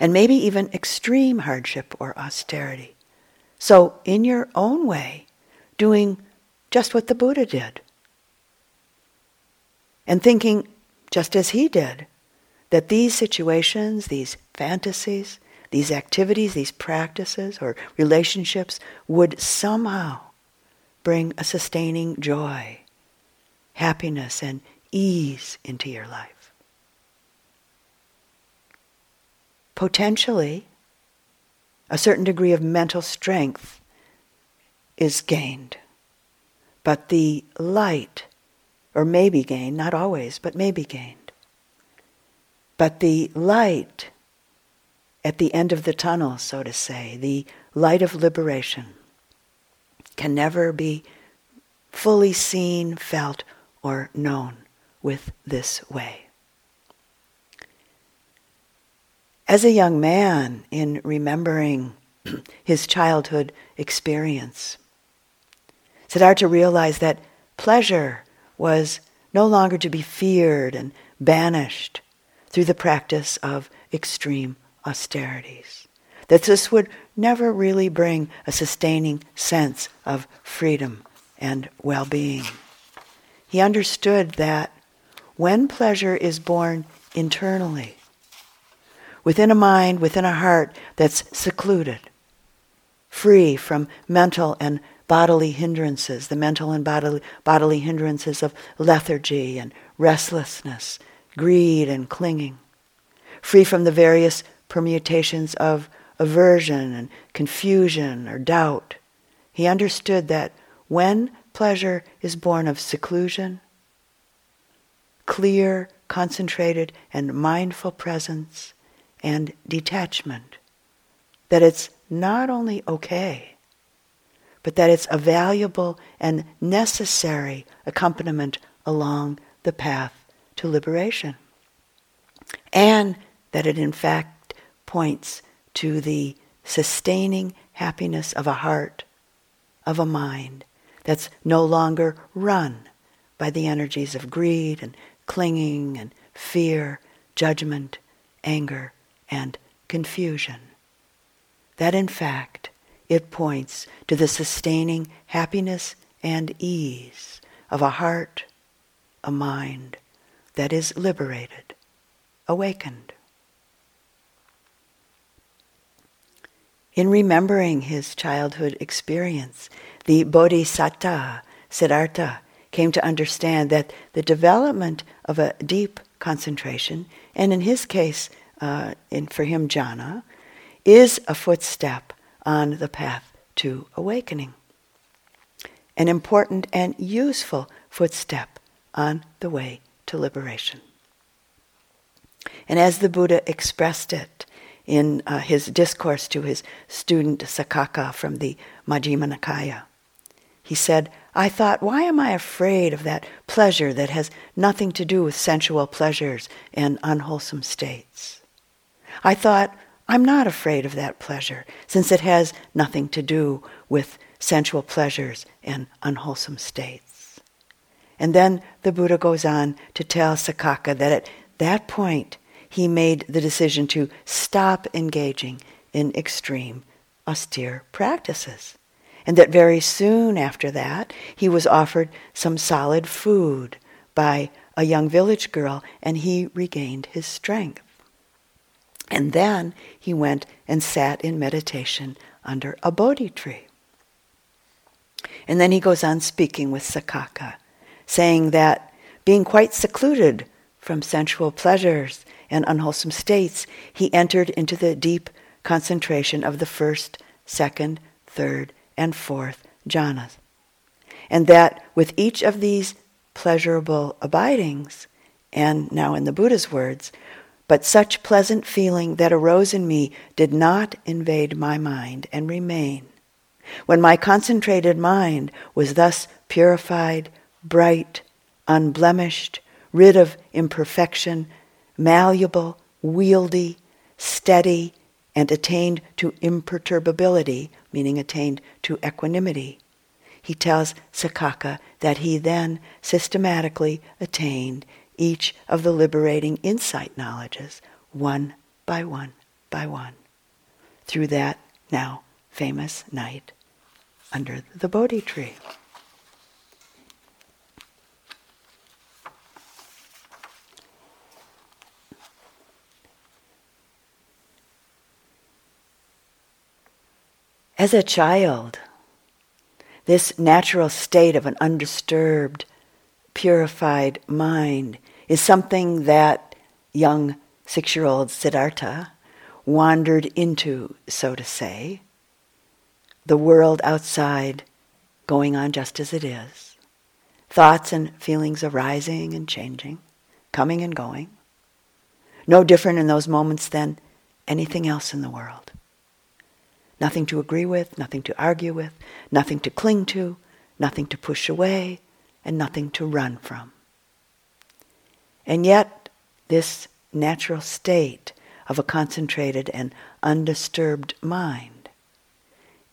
and maybe even extreme hardship or austerity. So, in your own way, doing just what the Buddha did. And thinking, just as he did, that these situations, these fantasies, these activities, these practices or relationships would somehow bring a sustaining joy, happiness, and ease into your life. Potentially, a certain degree of mental strength is gained, but the light or may be gained, not always, but may be gained. But the light at the end of the tunnel, so to say, the light of liberation, can never be fully seen, felt, or known with this way. As a young man, in remembering his childhood experience, Siddhartha realized that pleasure was no longer to be feared and banished through the practice of extreme austerities. That this would never really bring a sustaining sense of freedom and well being. He understood that when pleasure is born internally, within a mind, within a heart that's secluded, free from mental and bodily hindrances, the mental and bodily, bodily hindrances of lethargy and restlessness, greed and clinging, free from the various permutations of aversion and confusion or doubt. He understood that when pleasure is born of seclusion, clear, concentrated, and mindful presence and detachment, that it's not only okay, but that it's a valuable and necessary accompaniment along the path to liberation. And that it in fact points to the sustaining happiness of a heart, of a mind that's no longer run by the energies of greed and clinging and fear, judgment, anger, and confusion. That in fact it points to the sustaining happiness and ease of a heart, a mind that is liberated, awakened. In remembering his childhood experience, the Bodhisattva, Siddhartha, came to understand that the development of a deep concentration, and in his case, uh, in, for him, jhana, is a footstep on the path to awakening. An important and useful footstep on the way to liberation. And as the Buddha expressed it in uh, his discourse to his student Sakkaka from the Majjhima Nikaya, he said, I thought, why am I afraid of that pleasure that has nothing to do with sensual pleasures and unwholesome states? I thought, I'm not afraid of that pleasure, since it has nothing to do with sensual pleasures and unwholesome states. And then the Buddha goes on to tell Sakkaka that at that point he made the decision to stop engaging in extreme, austere practices. And that very soon after that, he was offered some solid food by a young village girl, and he regained his strength. And then he went and sat in meditation under a Bodhi tree. And then he goes on speaking with Sakkaka, saying that being quite secluded from sensual pleasures and unwholesome states, he entered into the deep concentration of the first, second, third, and fourth jhanas. And that with each of these pleasurable abidings, and now in the Buddha's words, but such pleasant feeling that arose in me did not invade my mind and remain. When my concentrated mind was thus purified, bright, unblemished, rid of imperfection, malleable, wieldy, steady, and attained to imperturbability, meaning attained to equanimity, he tells Sakkaka that he then systematically attained each of the liberating insight knowledges, one by one by one, through that now famous night under the Bodhi tree. As a child, this natural state of an undisturbed, purified mind is something that young six year old Siddhartha wandered into, so to say, the world outside going on just as it is. thoughts and feelings arising and changing, coming and going. No different in those moments than anything else in the world. Nothing to agree with, nothing to argue with, nothing to cling to, nothing to push away, and nothing to run from. And yet, this natural state of a concentrated and undisturbed mind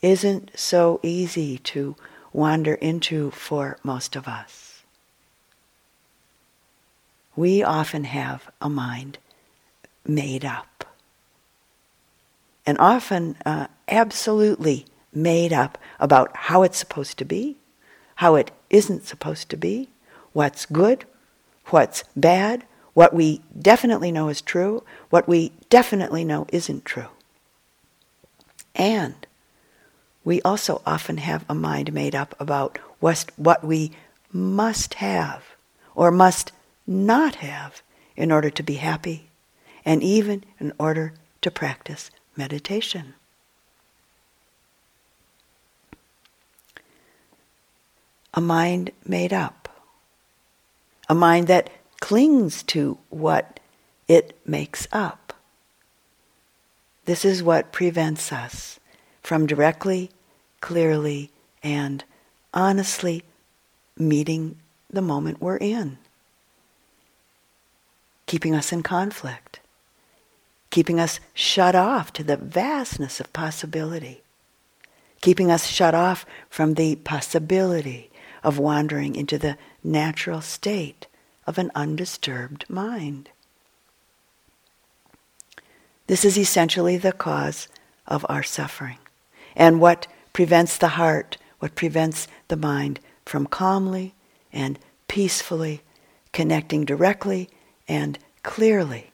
isn't so easy to wander into for most of us. We often have a mind made up. And often uh, absolutely made up about how it's supposed to be, how it isn't supposed to be, what's good, what's bad, what we definitely know is true, what we definitely know isn't true. And we also often have a mind made up about what we must have or must not have in order to be happy and even in order to practice meditation. A mind made up. A mind that clings to what it makes up. This is what prevents us from directly clearly and honestly meeting the moment we're in, keeping us in conflict, keeping us shut off to the vastness of possibility, keeping us shut off from the possibility of wandering into the natural state of an undisturbed mind. This is essentially the cause of our suffering and what prevents the heart, what prevents the mind from calmly and peacefully connecting directly and clearly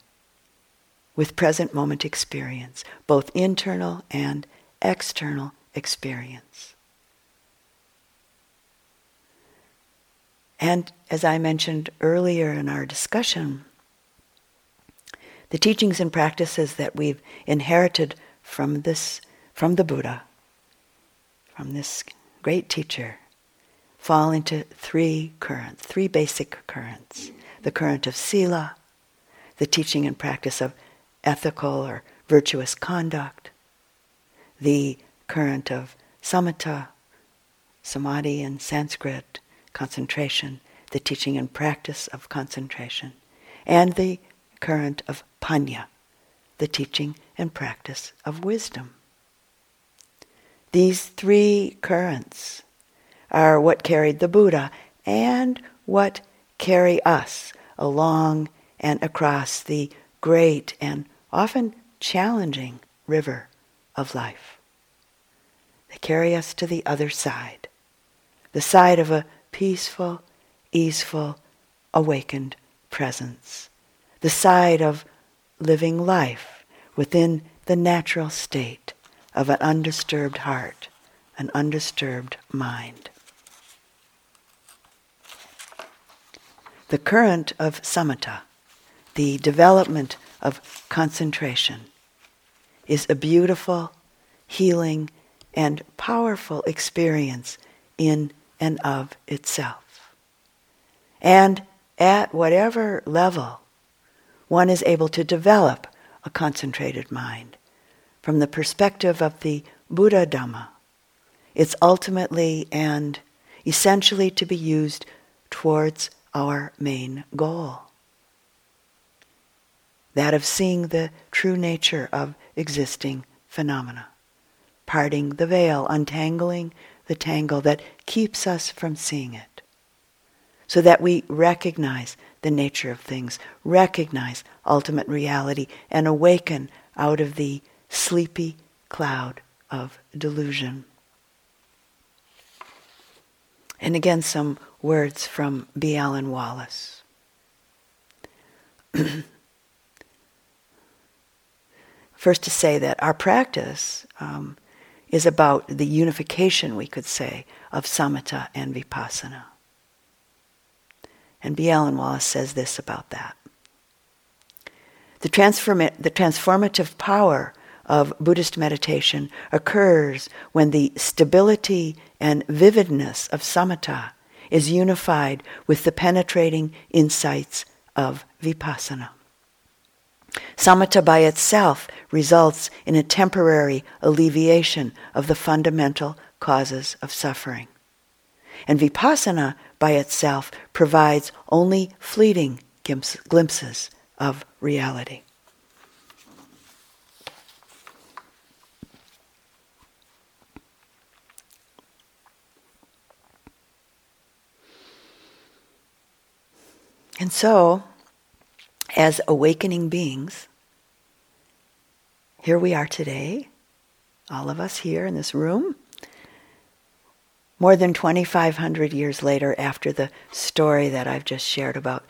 with present moment experience, both internal and external experience. And as I mentioned earlier in our discussion, the teachings and practices that we've inherited from this from the Buddha from this great teacher fall into three currents, three basic currents. The current of sila, the teaching and practice of ethical or virtuous conduct, the current of samatha, samadhi in Sanskrit, concentration, the teaching and practice of concentration, and the current of panya, the teaching and practice of wisdom. These three currents are what carried the Buddha and what carry us along and across the great and often challenging river of life. They carry us to the other side, the side of a peaceful, easeful, awakened presence, the side of living life within the natural state of an undisturbed heart, an undisturbed mind. The current of samatha, the development of concentration, is a beautiful, healing, and powerful experience in and of itself. And at whatever level one is able to develop a concentrated mind, from the perspective of the Buddha Dhamma, it's ultimately and essentially to be used towards our main goal. That of seeing the true nature of existing phenomena, parting the veil, untangling the tangle that keeps us from seeing it, so that we recognize the nature of things, recognize ultimate reality, and awaken out of the sleepy cloud of delusion. And again, some words from B. Alan Wallace. First, to say that our practice um, is about the unification, we could say, of samatha and vipassana. And B. Alan Wallace says this about that. The, the transformative power of Buddhist meditation occurs when the stability and vividness of samatha is unified with the penetrating insights of vipassana. Samatha by itself results in a temporary alleviation of the fundamental causes of suffering. And vipassana by itself provides only fleeting glimpses of reality. And so, as awakening beings, here we are today, all of us here in this room, more than 2,500 years later after the story that I've just shared about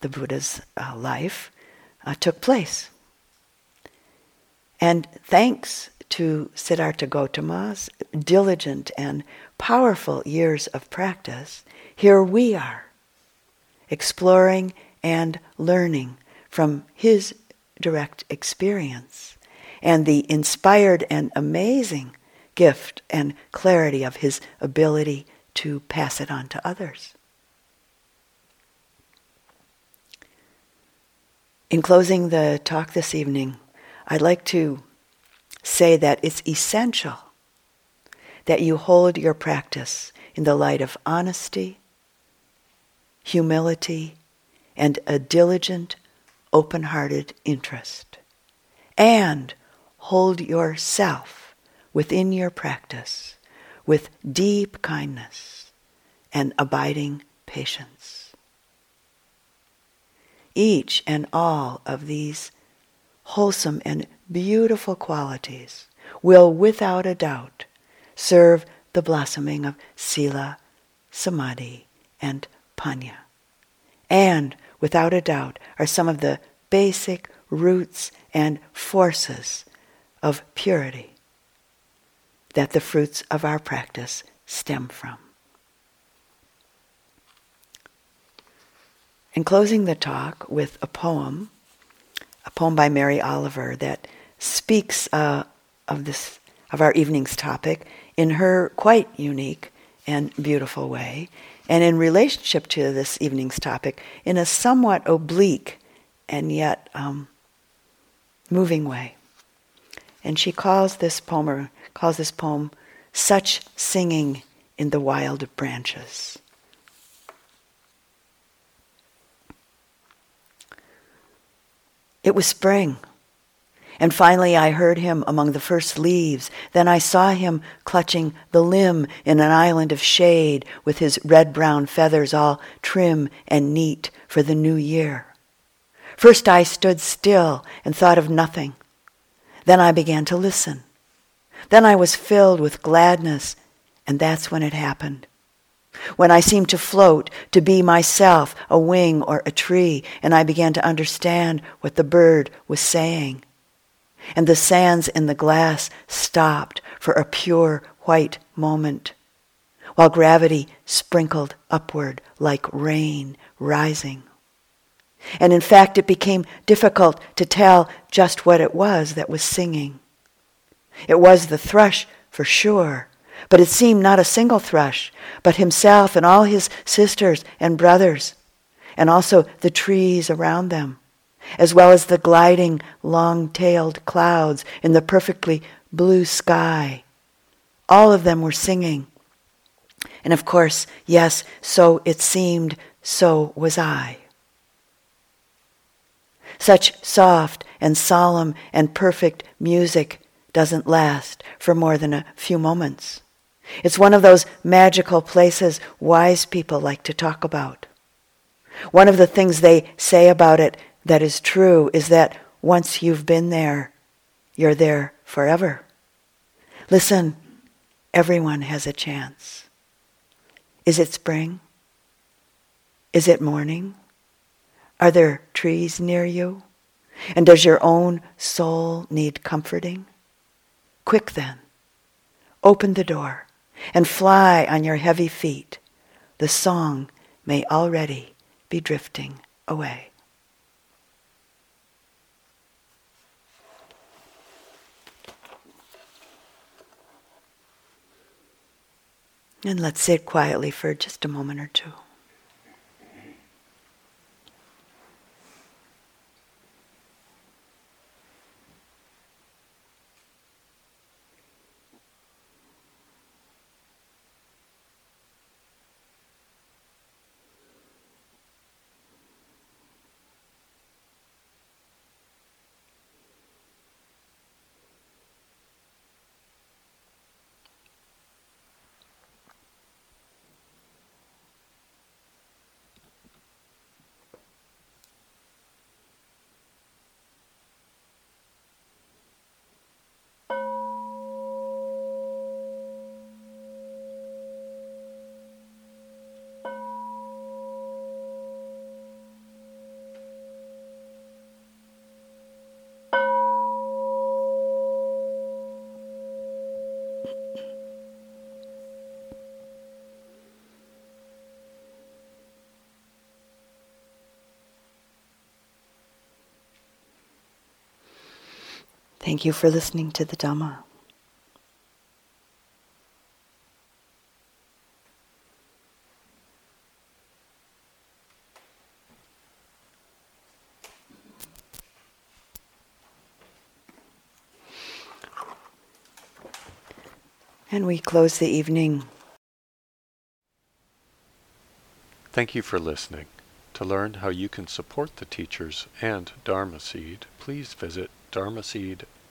the Buddha's uh, life uh, took place. And thanks to Siddhartha Gautama's diligent and powerful years of practice, here we are exploring and learning from his direct experience and the inspired and amazing gift and clarity of his ability to pass it on to others. In closing the talk this evening, I'd like to say that it's essential that you hold your practice in the light of honesty humility, and a diligent, open hearted interest. And hold yourself within your practice with deep kindness and abiding patience. Each and all of these wholesome and beautiful qualities will without a doubt serve the blossoming of sila, samadhi, and panya. And, without a doubt, are some of the basic roots and forces of purity that the fruits of our practice stem from. In closing the talk with a poem, a poem by Mary Oliver that speaks uh, of this of our evening's topic in her quite unique and beautiful way, and in relationship to this evening's topic in a somewhat oblique and yet um, moving way. And she calls this poem, calls this poem, Such Singing in the Wild Branches. It was spring. And finally, I heard him among the first leaves. Then I saw him clutching the limb in an island of shade with his red brown feathers all trim and neat for the new year. First, I stood still and thought of nothing. Then I began to listen. Then I was filled with gladness, and that's when it happened. When I seemed to float, to be myself, a wing or a tree, and I began to understand what the bird was saying and the sands in the glass stopped for a pure white moment, while gravity sprinkled upward like rain rising. And in fact, it became difficult to tell just what it was that was singing. It was the thrush for sure, but it seemed not a single thrush, but himself and all his sisters and brothers, and also the trees around them as well as the gliding, long tailed clouds in the perfectly blue sky. All of them were singing. And of course, yes, so it seemed, so was I. Such soft and solemn and perfect music doesn't last for more than a few moments. It's one of those magical places wise people like to talk about. One of the things they say about it that is true is that once you've been there, you're there forever. Listen, everyone has a chance. Is it spring? Is it morning? Are there trees near you? And does your own soul need comforting? Quick then, open the door and fly on your heavy feet. The song may already be drifting away. And let's sit quietly for just a moment or two. Thank you for listening to the Dhamma. And we close the evening. Thank you for listening. To learn how you can support the teachers and Dharma Seed, please visit dharma dharmaseed.org